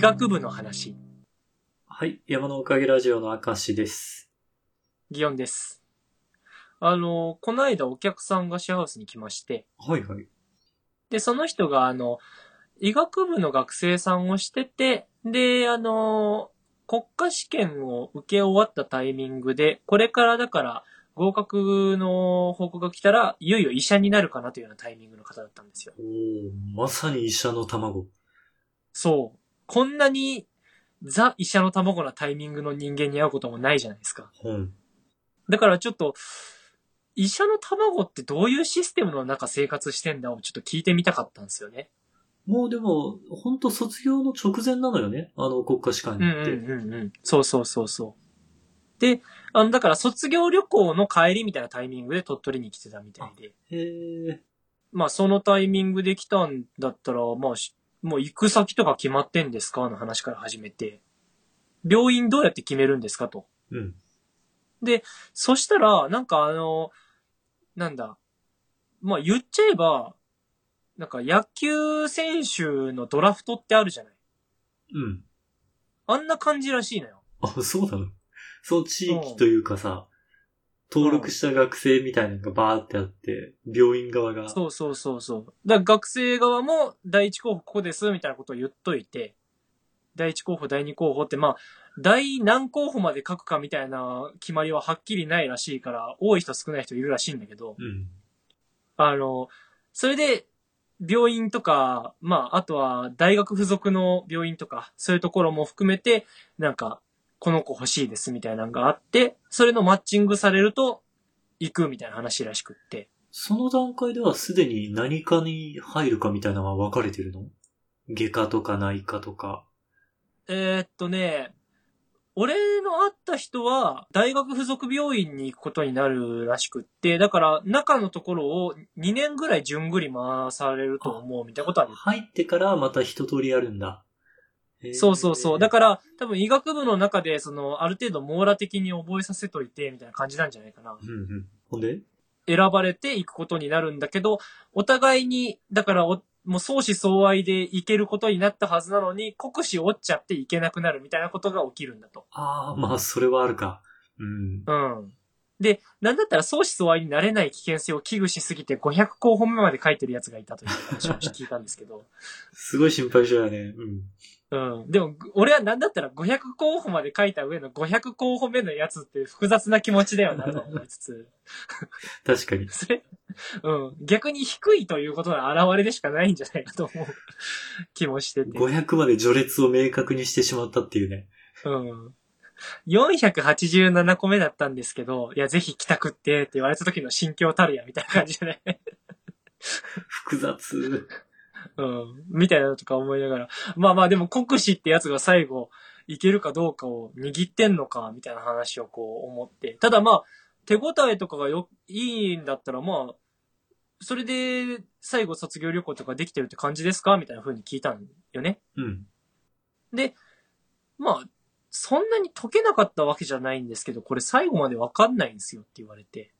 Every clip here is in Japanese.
医学部の話、はい。山のおかげラジオの明石です。祇園です。あの、この間お客さんがシェアハウスに来まして、はいはい。で、その人があの、医学部の学生さんをしてて、で、あの、国家試験を受け終わったタイミングで、これからだから合格の報告が来たら、いよいよ医者になるかなというようなタイミングの方だったんですよ。おーまさに医者の卵。そう。こんなにザ医者の卵なタイミングの人間に会うこともないじゃないですか。うん。だからちょっと、医者の卵ってどういうシステムの中生活してんだをちょっと聞いてみたかったんですよね。もうでも、ほんと卒業の直前なのよね。あの国家試験うんうんって。うんうん。そうそうそうそう。で、あの、だから卒業旅行の帰りみたいなタイミングで鳥取に来てたみたいで。へえ。まあそのタイミングで来たんだったら、まあし、もう行く先とか決まってんですか？の話から始めて。病院どうやって決めるんですかと。うん。そしたら、なんかあの、なんだ？まあ言っちゃえば、なんか野球選手のドラフトってあるじゃない。うん。あんな感じらしいのよ。あ、そうなの？そう、地域というかさ、登録した学生みたいなのがバーってあって、病院側が。そうそうそうそう。だから学生側も第一候補ここですみたいなことを言っといて、第一候補、第二候補ってまあ、第何候補まで書くかみたいな決まりははっきりないらしいから、多い人少ない人いるらしいんだけど、うん。あの、それで、病院とか、まあ、あとは大学付属の病院とか、そういうところも含めて、なんか、この子欲しいですみたいなのがあって、それのマッチングされると、行くみたいな話らしくって。その段階ではすでに何かに入るかみたいなのは分かれてるの？外科とか内科とか。えーっとね、俺の会った人は、大学附属病院に行くことになるらしくって、だから、中のところを2年ぐらい順繰り回されると思うみたいなことは入ってからまた一通りやるんだ。そうそうそう。だから、多分医学部の中で、その、ある程度網羅的に覚えさせといて、みたいな感じなんじゃないかな。うんうん。ほんで？選ばれていくことになるんだけど、お互いに、だからお、もう相思相愛でいけることになったはずなのに、国試折っちゃっていけなくなるみたいなことが起きるんだと。ああ、まあ、それはあるか。うん。うん。で、なんだったら相思相愛になれない危険性を危惧しすぎて500候補目まで書いてるやつがいたという話を聞いたんですけど。すごい心配性やね。うん。うん。でも、俺はなんだったら500候補まで書いた上の500候補目のやつって複雑な気持ちだよなと 思いつつ、確かに。それ、うん。逆に低いということの表れでしかないんじゃないかと思う気もしてて。500まで序列を明確にしてしまったっていうね。うん。487個目だったんですけど、いや、ぜひ来たくってって言われた時の心境たるや、みたいな感じでね。複雑。うん。みたいなのとか思いながら。まあまあでも国士ってやつが最後、いけるかどうかを握ってんのか、みたいな話をこう思って。ただまあ、手応えとかがよ、いいんだったらまあ、それで最後卒業旅行とかできてるって感じですか？みたいな風に聞いたんよね。うん。で、まあ、そんなに解けなかったわけじゃないんですけど、これ最後までわかんないんですよって言われて。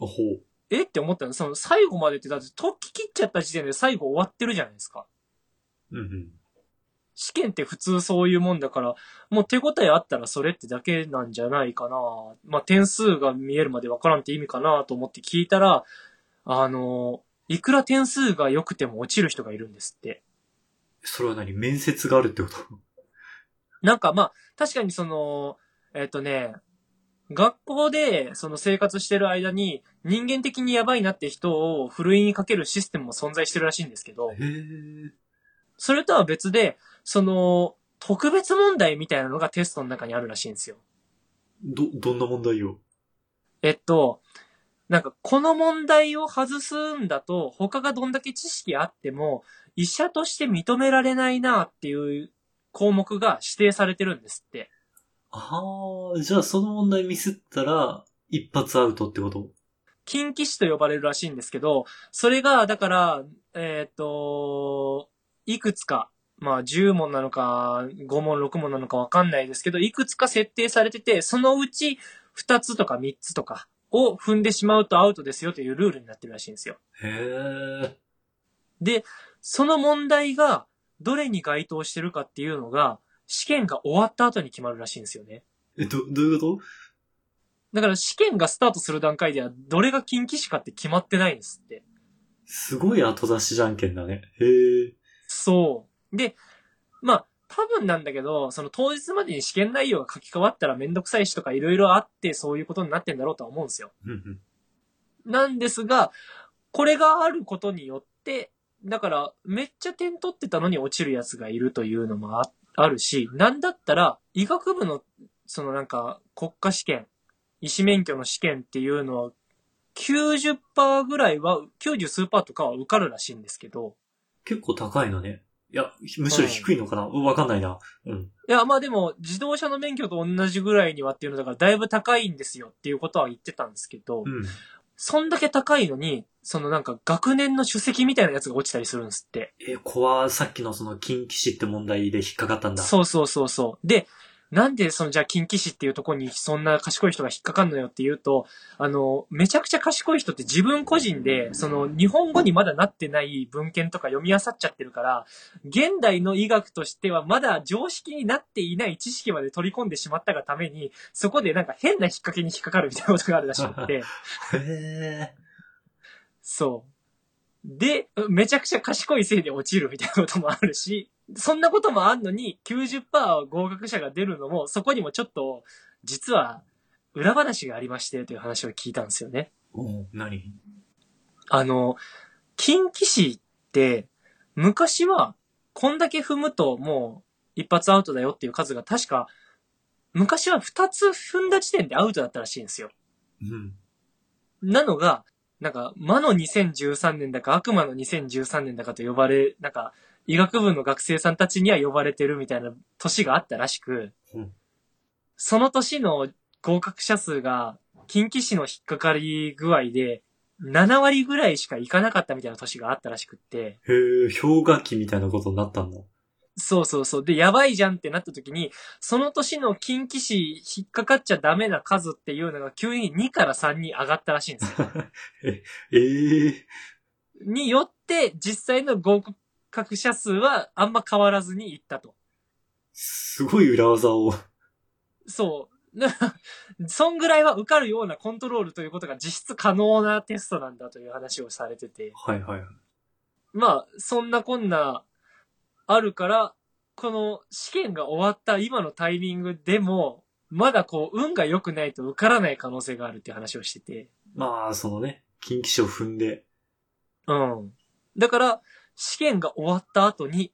おほう。え？って思ったのその最後までってだって解き切っちゃった時点で最後終わってるじゃないですか。うんうん。試験って普通そういうもんだから、もう手応えあったらそれってだけなんじゃないかな。まあ、点数が見えるまでわからんって意味かなと思って聞いたら、あの、いくら点数が良くても落ちる人がいるんですって。それは何？面接があるってこと？なんかまあ、確かにその、えっ、とね、学校でその生活してる間に人間的にやばいなって人をふるいにかけるシステムも存在してるらしいんですけど。それとは別で、その、特別問題みたいなのがテストの中にあるらしいんですよ。ど、どんな問題よえっと、なんかこの問題を外すんだと、他がどんだけ知識あっても、医者として認められないなっていう項目が指定されてるんですって。ああ、じゃあその問題ミスったら、一発アウトってこと？近畿士と呼ばれるらしいんですけど、それが、だから、えっ、と、いくつか、まあ10問なのか、5問、6問なのかわかんないですけど、いくつか設定されてて、そのうち2つとか3つとかを踏んでしまうとアウトですよというルールになってるらしいんですよ。へえ。で、その問題が、どれに該当してるかっていうのが、試験が終わった後に決まるらしいんですよね。え、ど、どういうこだから試験がスタートする段階では、どれが近畿市かって決まってないんですって。とすごい後出しじゃんけんだね。へえ。そう。で、まあ、多分なんだけど、その当日までに試験内容が書き換わったらめんどくさいしとかいろいろあって、そういうことになってんだろうとは思うんですよ。なんですが、これがあることによって、だから、めっちゃ点取ってたのに落ちるやつがいるというのもああるし、なんだったら、医学部の、そのなんか、国家試験、医師免許の試験っていうのは、90%ぐらいは、90数パーとかは受かるらしいんですけど、結構高いのね。いや、むしろ低いのかなわかんないな。うん。いや、まあでも、自動車の免許と同じぐらいにはっていうのだから、だいぶ高いんですよっていうことは言ってたんですけど、うん。そんだけ高いのに、そのなんか学年の首席みたいなやつが落ちたりするんですって。え、怖さっきのその近畿市って問題で引っかかったんだ。そうそうそうそう。で、なんでそのじゃあ近畿市っていうところにそんな賢い人が引っかかんのよっていうと、あの、めちゃくちゃ賢い人って自分個人で、その日本語にまだなってない文献とか読み漁っちゃってるから、現代の医学としてはまだ常識になっていない知識まで取り込んでしまったがために、そこでなんか変な引っ掛けに引っかかるみたいなことがあるらしくって。へえ。そう。で、めちゃくちゃ賢いせいで落ちるみたいなこともあるし、そんなこともあんのに90%合格者が出るのも、そこにもちょっと、実は、裏話がありましてという話を聞いたんですよね。何？あの、近畿市って、昔は、こんだけ踏むともう一発アウトだよっていう数が確か、昔は2つ踏んだ時点でアウトだったらしいんですよ。うん。なのが、なんか、魔の2013年だか悪魔の2013年だかと呼ばれ、なんか、医学部の学生さんたちには呼ばれてるみたいな年があったらしく、うんその年の合格者数が、近畿市の引っかかり具合で、7割ぐらいしかいかなかったみたいな年があったらしくって、へえ、氷河期みたいなことになったんだ。そうそうそう。で、やばいじゃんってなった時に、その年の近畿市引っかかっちゃダメな数っていうのが急に2から3に上がったらしいんですよ。ええによって、実際の合格者数はあんま変わらずにいったと。すごい裏技を。そう。そんぐらいは受かるようなコントロールということが実質可能なテストなんだという話をされてて。はいはい。まあ、そんなこんな、あるから、この試験が終わった今のタイミングでも、まだこう、運が良くないと受からない可能性があるっていう話をしてて。まあ、そのね、近畿市を踏んで。うん。だから、試験が終わった後に、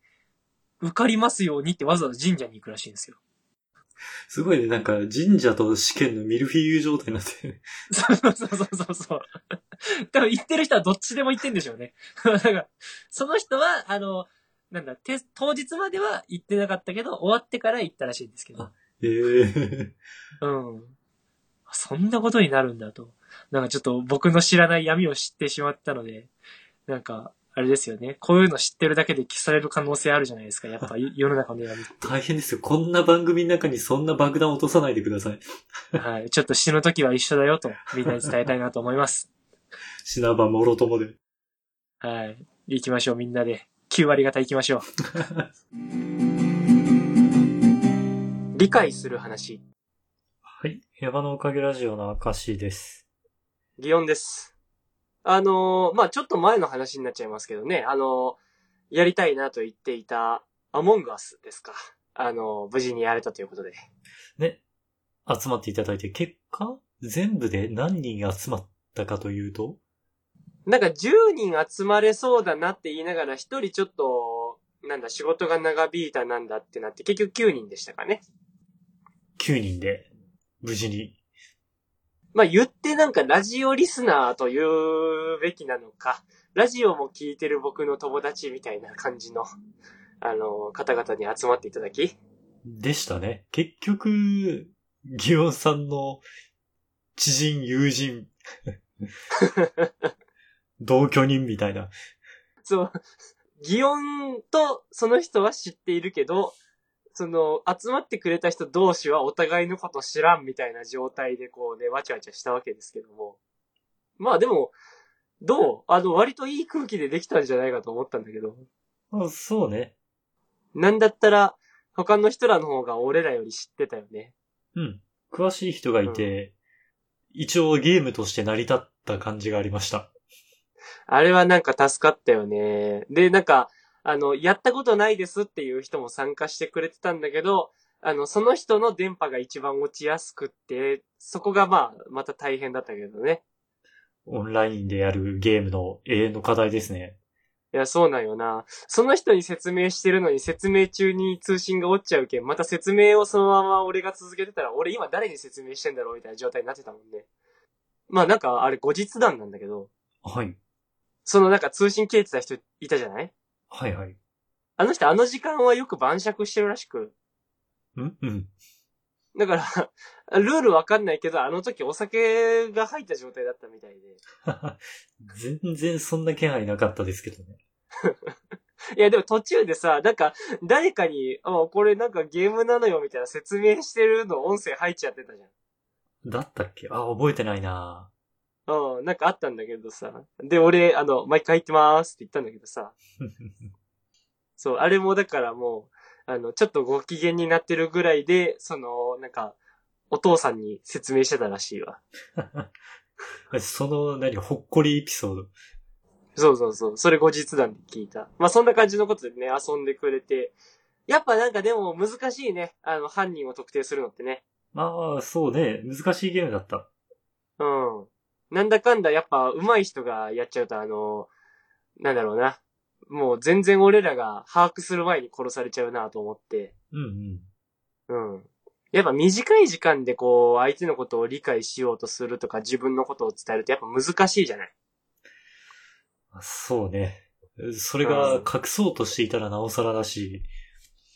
受かりますようにってわざわざ神社に行くらしいんですよ。すごいね、なんか神社と試験のミルフィーユ状態になってる。そうそうそうそうそう。多分言ってる人はどっちでも言ってんでしょうね。だから、その人は、あの、なんだ、当日までは行ってなかったけど、終わってから行ったらしいんですけど。ええ うん。そんなことになるんだと。なんかちょっと僕の知らない闇を知ってしまったので、なんか、あれですよね。こういうの知ってるだけで消される可能性あるじゃないですか。やっぱ世の中の闇。大変ですよ。こんな番組の中にそんな爆弾落とさないでください。はい。ちょっと死ぬ時は一緒だよと、みんなに伝えたいなと思います。死なばもろともで。はい。行きましょう、みんなで。9割方行きましょう。理解する話。はい。山のおかげラジオの証です。祇園です。あのーまあ、ちょっと前の話になっちゃいますけどね、あのーやりたいなと言っていた、アモングアスですか。あのー無事にやれたということで。ね。集まっていただいて、結果全部で何人集まったかというと？なんか10人集まれそうだなって言いながら、1人ちょっと、なんだ、仕事が長引いたなんだってなって、結局9人でしたかね。9人で、無事に。まあ言ってなんかラジオリスナーと言うべきなのか、ラジオも聞いてる僕の友達みたいな感じの、あの、方々に集まっていただき、でしたね。結局、ギオンさんの知人、友人、同居人みたいな。そう、祇園とその人は知っているけど、その、集まってくれた人同士はお互いのこと知らんみたいな状態でこうね、わちゃわちゃしたわけですけども。まあでも、どう？あの、割といい空気でできたんじゃないかと思ったんだけど。あそうね。なんだったら、他の人らの方が俺らより知ってたよね。うん。詳しい人がいて、一応ゲームとして成り立った感じがありました。あれはなんか助かったよね。で、なんか、あの、やったことないですっていう人も参加してくれてたんだけど、あの、その人の電波が一番落ちやすくって、そこがまあ、また大変だったけどね。オンラインでやるゲームの永遠の課題ですね。いや、そうなんよな。その人に説明してるのに説明中に通信が落ちちゃうけん、また説明をそのまま俺が続けてたら、俺今誰に説明してんだろうみたいな状態になってたもんね。まあなんか、あれ後日談なんだけど、はい。そのなんか通信切れてた人いたじゃない？はいはい。あの人あの時間はよく晩酌してるらしく。ん？うん。だから、ルールわかんないけど、あの時お酒が入った状態だったみたいで。全然そんな気配なかったですけどね。いや、でも途中でさ、なんか、誰かに、あ、これなんかゲームなのよみたいな説明してるの音声入っちゃってたじゃん。だったっけ？あ、覚えてないなうん、なんかあったんだけどさ。で、俺、あの、毎回入ってまーすって言ったんだけどさ。そう、あれもだからもう、あの、ちょっとご機嫌になってるぐらいで、その、なんか、お父さんに説明してたらしいわ。その、何、ほっこりエピソード？そうそうそう。それ後日談で聞いた。まあ、そんな感じのことでね、遊んでくれて。やっぱなんかでも難しいね。あの、犯人を特定するのってね。まあ、そうね。難しいゲームだった。うん。なんだかんだやっぱ上手い人がやっちゃうとあの、なんだろうな。もう全然俺らが把握する前に殺されちゃうなと思って。うんうん。うん。やっぱ短い時間でこう、相手のことを理解しようとするとか自分のことを伝えるとやっぱ難しいじゃない。そうね。それが隠そうとしていたらなおさらだし。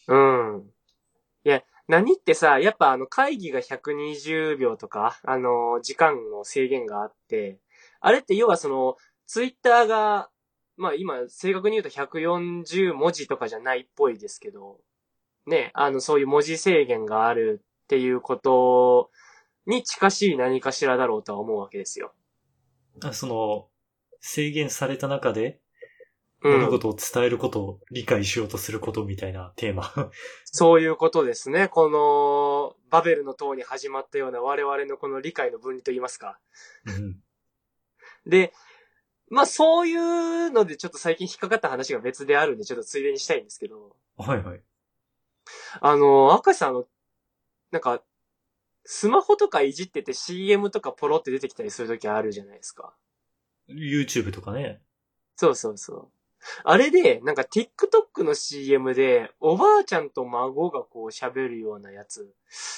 うん。何ってさ、やっぱあの会議が120秒とか、あの、時間の制限があって、あれって要はその、ツイッターが、まあ今、正確に言うと140文字とかじゃないっぽいですけど、ね、あの、そういう文字制限があるっていうことに近しい何かしらだろうとは思うわけですよ。あその、制限された中で、物事を伝えることを理解しようとすることみたいなテーマ。そういうことですね。この、バベルの塔に始まったような我々のこの理解の分離といいますか。うんで、まあそういうのでちょっと最近引っかかった話が別であるんで、ちょっとついでにしたいんですけど、はいはい。あの、赤石さん、あの、なんか、スマホとかいじってて CM とかポロって出てきたりするときあるじゃないですか。YouTube とかね。そうそうそう。あれで、なんか TikTok の CM で、おばあちゃんと孫がこう喋るようなやつ、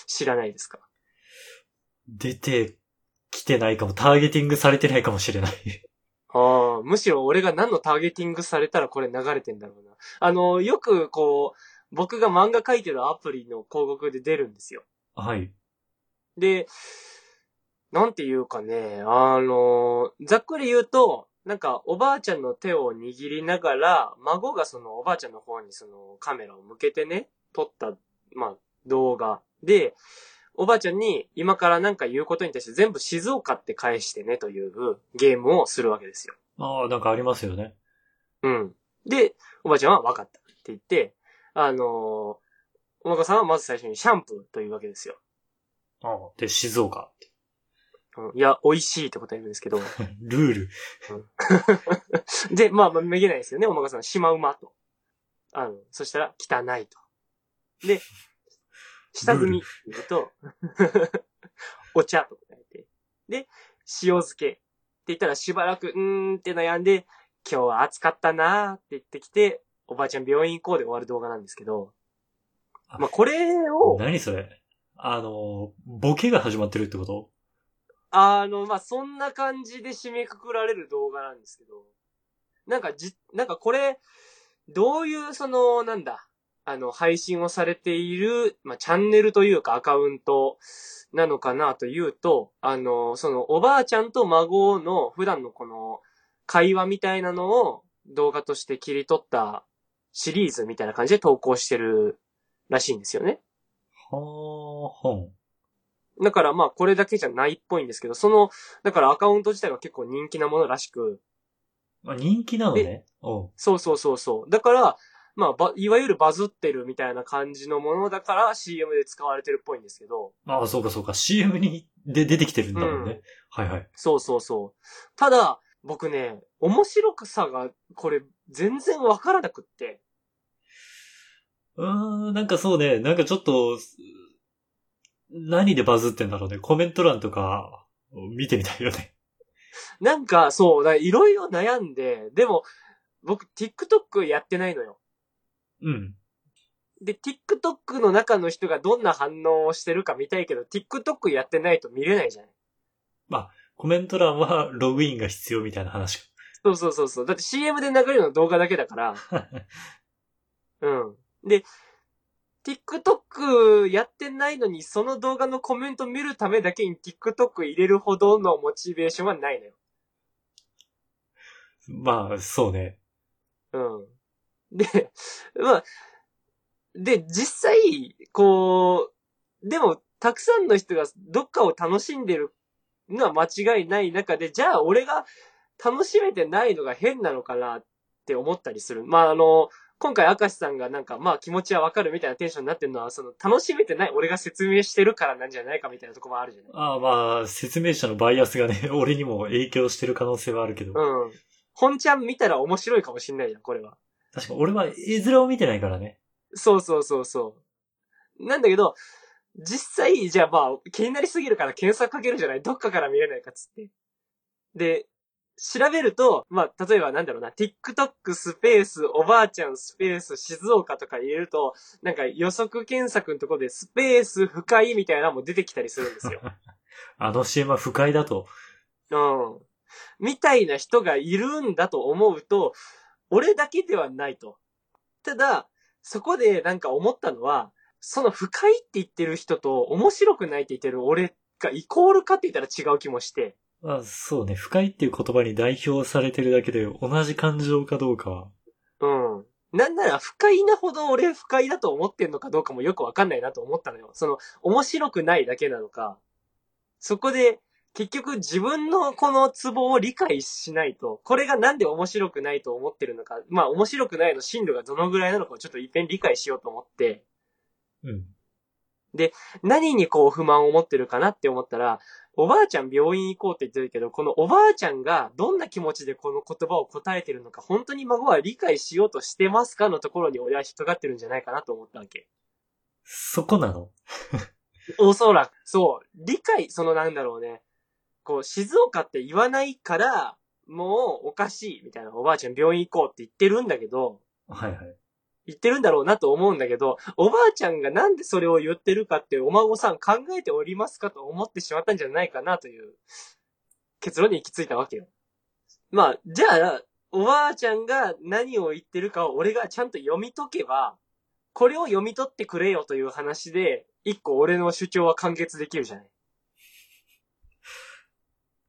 知らないですか？出てきてないかも、ターゲティングされてないかもしれない。ああ、むしろ俺が何のターゲティングされたらこれ流れてんだろうな。あの、よくこう、僕が漫画描いてるアプリの広告で出るんですよ。はい。で、なんていうかね、あの、ざっくり言うと、なんかおばあちゃんの手を握りながら、孫がそのおばあちゃんの方にそのカメラを向けてね、撮った、まあ、動画で、おばあちゃんに今からなんか言うことに対して全部静岡って返してねというゲームをするわけですよ。ああ、なんかありますよね。うん。で、おばあちゃんは分かったって言って、あのーお孫さんはまず最初にシャンプーというわけですよ。ああで、静岡。うん、いや、美味しいって答えるんですけど。ルール。で、まあ、まあ、めげないですよね、お孫さん。シマウマと。あの、そしたら、汚いと。で、下積み言うと、お茶と答えて。で、塩漬けって言ったらしばらく、うーんって悩んで、今日は暑かったなーって言ってきて、おばあちゃん病院行こうで終わる動画なんですけど、まあ、これを、何それあの、ボケが始まってるってこと？あの、まあ、そんな感じで締めくくられる動画なんですけど、なんかじ、なんかこれ、どういうその、なんだ、あの、配信をされている、まあ、チャンネルというかアカウントなのかなというと、あの、その、おばあちゃんと孫の普段のこの、会話みたいなのを動画として切り取ったシリーズみたいな感じで投稿してるらしいんですよね。はあ、ほん。だからまあこれだけじゃないっぽいんですけど、その、だからアカウント自体が結構人気なものらしく、あ人気なのね。おうそうそうそうそう。だから、まあ、ば、いわゆるバズってるみたいな感じのものだから CM で使われてるっぽいんですけど。ああ、そうかそうか。CM に、で出てきてるんだもんね。うんはいはい。そうそうそう。ただ、僕ね、面白さが、これ、全然わからなくって。うーん、なんかそうね、なんかちょっと、何でバズってんだろうね。コメント欄とか、見てみたいよね。なんか、そう、だいろいろ悩んで、でも、僕、TikTok やってないのよ。うん。で、TikTok の中の人がどんな反応をしてるか見たいけど、TikTok やってないと見れないじゃない。コメント欄はログインが必要みたいな話。そうそうそうそう。だって CM で流れるの動画だけだから。うん。で、TikTok やってないのに、その動画のコメント見るためだけに TikTok 入れるほどのモチベーションはないのよ。まあ、そうね。うん。で、まあ、で、実際、こう、でも、たくさんの人がどっかを楽しんでるのは間違いない中で、じゃあ俺が楽しめてないのが変なのかなって思ったりする。まあ、あの、今回明石さんがなんか、まあ気持ちはわかるみたいなテンションになってるのは、その、楽しめてない俺が説明してるからなんじゃないかみたいなとこもあるじゃない？ああまあ、説明者のバイアスがね、俺にも影響してる可能性はあるけど。うん。本ちゃん見たら面白いかもしんないじゃん、これは。確か俺は絵面を見てないからね。そうそうそうそう。なんだけど、実際、じゃあまあ、気になりすぎるから検索かけるじゃないどっかから見れないかっつって。で、調べると、まあ、例えばなんだろうな、TikTok スペース、おばあちゃんスペース、静岡とか入れると、なんか予測検索のところでスペース深いみたいなのも出てきたりするんですよ。あの CM は不快だと。うん。みたいな人がいるんだと思うと、俺だけではないと。ただ、そこでなんか思ったのは、その不快って言ってる人と面白くないって言ってる俺がイコールかって言ったら違う気もして。まあ、そうね。不快っていう言葉に代表されてるだけで同じ感情かどうかは。うん。なんなら不快なほど俺不快だと思ってんのかどうかもよくわかんないなと思ったのよ。その、面白くないだけなのか。そこで、結局自分のこのツボを理解しないと、これがなんで面白くないと思ってるのか、まあ面白くないの進路がどのぐらいなのかをちょっと一遍理解しようと思って、うん。何にこう不満を持ってるかなって思ったら、おばあちゃん病院行こうって言ってるけど、このおばあちゃんがどんな気持ちでこの言葉を答えてるのか、本当に孫は理解しようとしてますかのところに俺は引っかかってるんじゃないかなと思ったわけ。そこなの？おそらく、そう、理解、そのなんだろうね。こう、静岡って言わないから、もうおかしい、みたいな、おばあちゃん病院行こうって言ってるんだけど、はいはい。言ってるんだろうなと思うんだけど、おばあちゃんがなんでそれを言ってるかってお孫さん考えておりますかと思ってしまったんじゃないかなという結論に行き着いたわけよ。まあ、じゃあ、おばあちゃんが何を言ってるかを俺がちゃんと読み解けば、これを読み取ってくれよという話で、一個俺の主張は完結できるじゃない。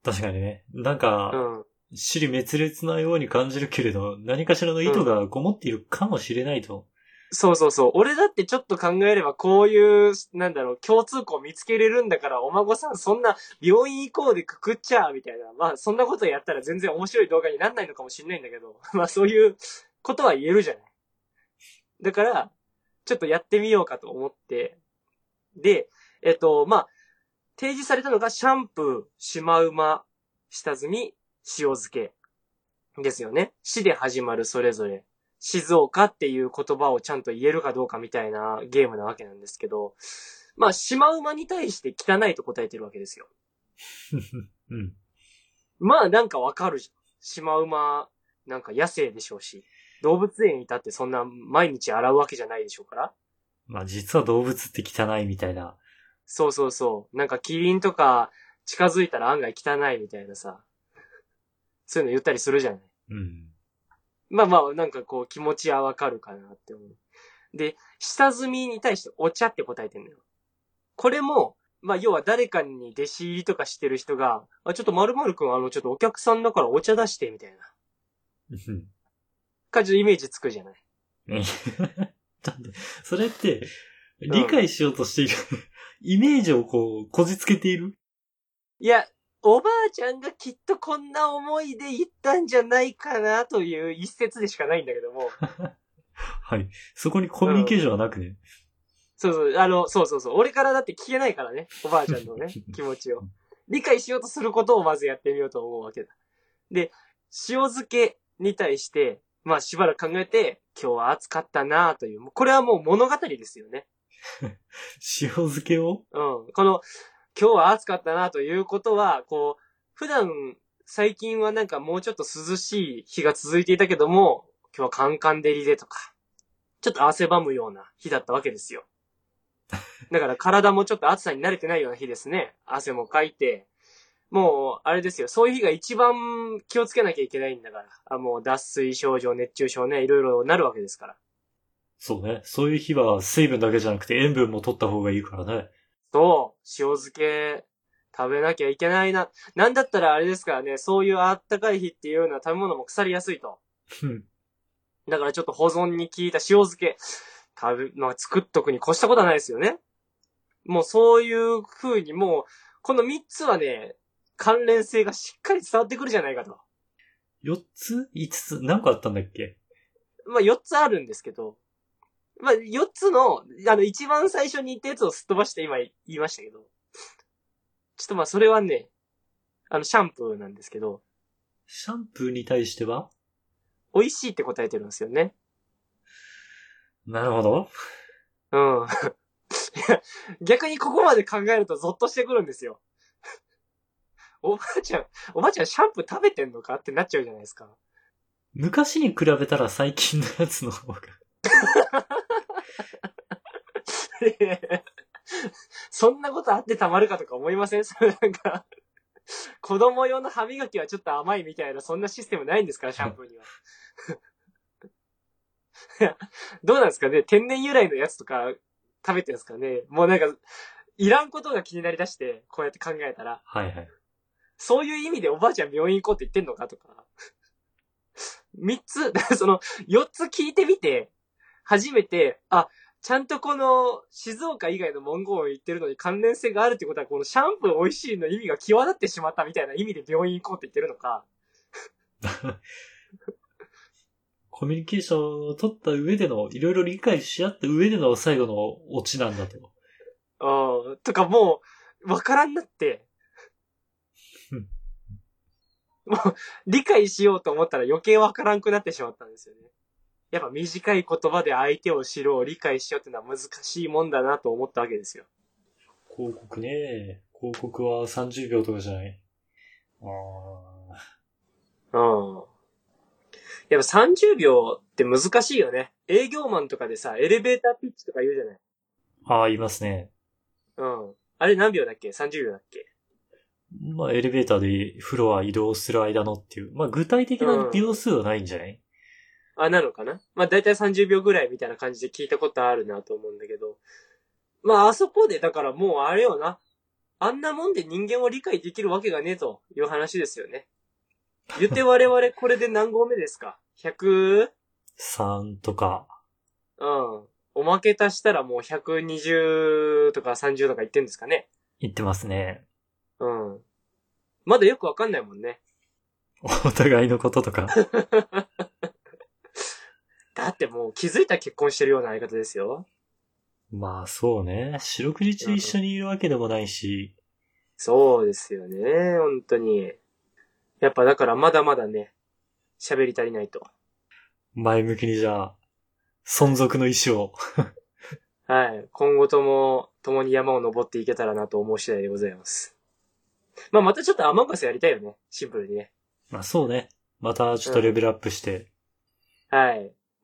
確かにね。なんか、うん。死に滅裂なように感じるけれど、何かしらの意図がごもっているかもしれないと。そうそうそう。俺だってちょっと考えればこういう、なんだろう、共通項見つけれるんだから、お孫さんそんな病院行こうでくくっちゃうみたいな。まあそんなことやったら全然面白い動画になんないのかもしれないんだけど、まあそういうことは言えるじゃない。だから、ちょっとやってみようかと思って。で、えっと、まあ、提示されたのがシャンプー、シマウマ、下積み、塩漬け。ですよね。死で始まるそれぞれ。静岡っていう言葉をちゃんと言えるかどうかみたいなゲームなわけなんですけど、まあ、シマウマに対して汚いと答えてるわけですよ。うん。まあ、なんかわかるじゃん。シマウマ、なんか野生でしょうし、動物園いたってそんな毎日洗うわけじゃないでしょうから。まあ実は動物って汚いみたいな。そうそうそう。なんかキリンとか近づいたら案外汚いみたいなさ。そういうの言ったりするじゃない。うん。まあまあ、なんかこう気持ちはわかるかなって思う。で、下積みに対してお茶って答えてんのよ。これも、まあ要は誰かに弟子入りとかしてる人が、あ、ちょっと〇〇くんあのちょっとお客さんだからお茶出してみたいなうん感じのイメージつくじゃない。ねだ って、それって、理解しようとしている、イメージをこう、こじつけている？いや、おばあちゃんがきっとこんな思いで言ったんじゃないかなという一説でしかないんだけども。はい。そこにコミュニケーションはなくね。そうそう、あの、そうそうそう。俺からだって聞けないからね。おばあちゃんのね、気持ちを。理解しようとすることをまずやってみようと思うわけだ。で、塩漬けに対して、まあしばらく考えて、今日は暑かったなという、これはもう物語ですよね。塩漬けを？うん。この、今日は暑かったなということは、こう、普段、最近はなんかもうちょっと涼しい日が続いていたけども、今日はカンカン照りでとか、ちょっと汗ばむような日だったわけですよ。だから体もちょっと暑さに慣れてないような日ですね。汗もかいて。もう、あれですよ。そういう日が一番気をつけなきゃいけないんだから。あもう脱水症状、熱中症ね、いろいろなるわけですから。そうね。そういう日は水分だけじゃなくて塩分も取った方がいいからね。そう、塩漬け食べなきゃいけないな。なんだったらあれですからね、そういうあったかい日っていうのは食べ物も腐りやすいと。うんだからちょっと保存に効いた塩漬け、食べ、まあ作っとくに越したことはないですよね。もうそういう風にもう、この3つはね、関連性がしっかり伝わってくるじゃないかと。4つ ?5 つ？何個あったんだっけ？まあ4つあるんですけど、まあ4つの、あの一番最初に言ったやつをすっ飛ばして今言いましたけど、ちょっとまあそれはね、あのシャンプーなんですけど、シャンプーに対しては？美味しいって答えてるんですよね。なるほど。うん。い や逆にここまで考えるとゾッとしてくるんですよ。おばあちゃん、おばあちゃんシャンプー食べてんのかってなっちゃうじゃないですか。昔に比べたら最近のやつの方が。そんなことあってたまるかとか思いません？それなんか、子供用の歯磨きはちょっと甘いみたいな、そんなシステムないんですか？ら、シャンプーには。どうなんですかね？天然由来のやつとか食べてるんですかね？もうなんか、いらんことが気になりだして、こうやって考えたら。はいはい。そういう意味でおばあちゃん病院行こうって言ってんのかとか。三つ、その、四つ聞いてみて、初めて、あ、ちゃんとこの、静岡以外の文言を言ってるのに関連性があるってことは、このシャンプー美味しいの意味が際立ってしまったみたいな意味で病院行こうって言ってるのか。コミュニケーションを取った上での、いろいろ理解し合った上での最後のオチなんだと。うん、とかもう、わからんなってうん。もう、理解しようと思ったら余計わからんくなってしまったんですよね。やっぱ短い言葉で相手を知ろう、理解しようってのは難しいもんだなと思ったわけですよ。広告ね。広告は30秒とかじゃない。あうん。やっぱ30秒って難しいよね。営業マンとかでさ、エレベーターピッチとか言うじゃない。ーあー、いますね。うん。あれ何秒だっけ ?30 秒だっけ？まあ、エレベーターでフロア移動する間のっていう。まあ、具体的な秒数はないんじゃない、あ、なのかな？まあ、だいたい30秒ぐらいみたいな感じで聞いたことあるなと思うんだけど。まあ、あそこで、だからもうあれよな。あんなもんで人間を理解できるわけがねえという話ですよね。言って我々これで何号目ですか ?100? 3とか。うん。おまけ足したらもう120とか30とか言ってんですかね？言ってますね。うん。まだよくわかんないもんね。お互いのこととか。だってもう気づいたら結婚してるような相方ですよ。まあ、そうね。四六時中一緒にいるわけでもないし。そうですよね。本当に。やっぱだからまだまだね、喋り足りないと。前向きにじゃあ、存続の意志を。はい。今後とも共に山を登っていけたらなと思う次第でございます。まあまたちょっとアマンガスやりたいよね。シンプルにね。まあ、そうね。またちょっとレベルアップして。はい。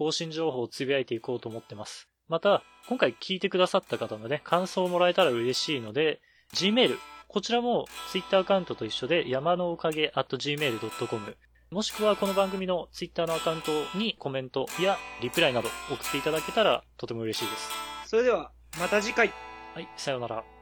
更新情報をつぶやいていこうと思ってます。また、今回聞いてくださった方のね、感想をもらえたら嬉しいので、Gmail、こちらも Twitter アカウントと一緒で山のおかげ gmail.com もしくはこの番組の Twitter のアカウントにコメントやリプライなど送っていただけたらとても嬉しいです。それでは、また次回。はい、さようなら。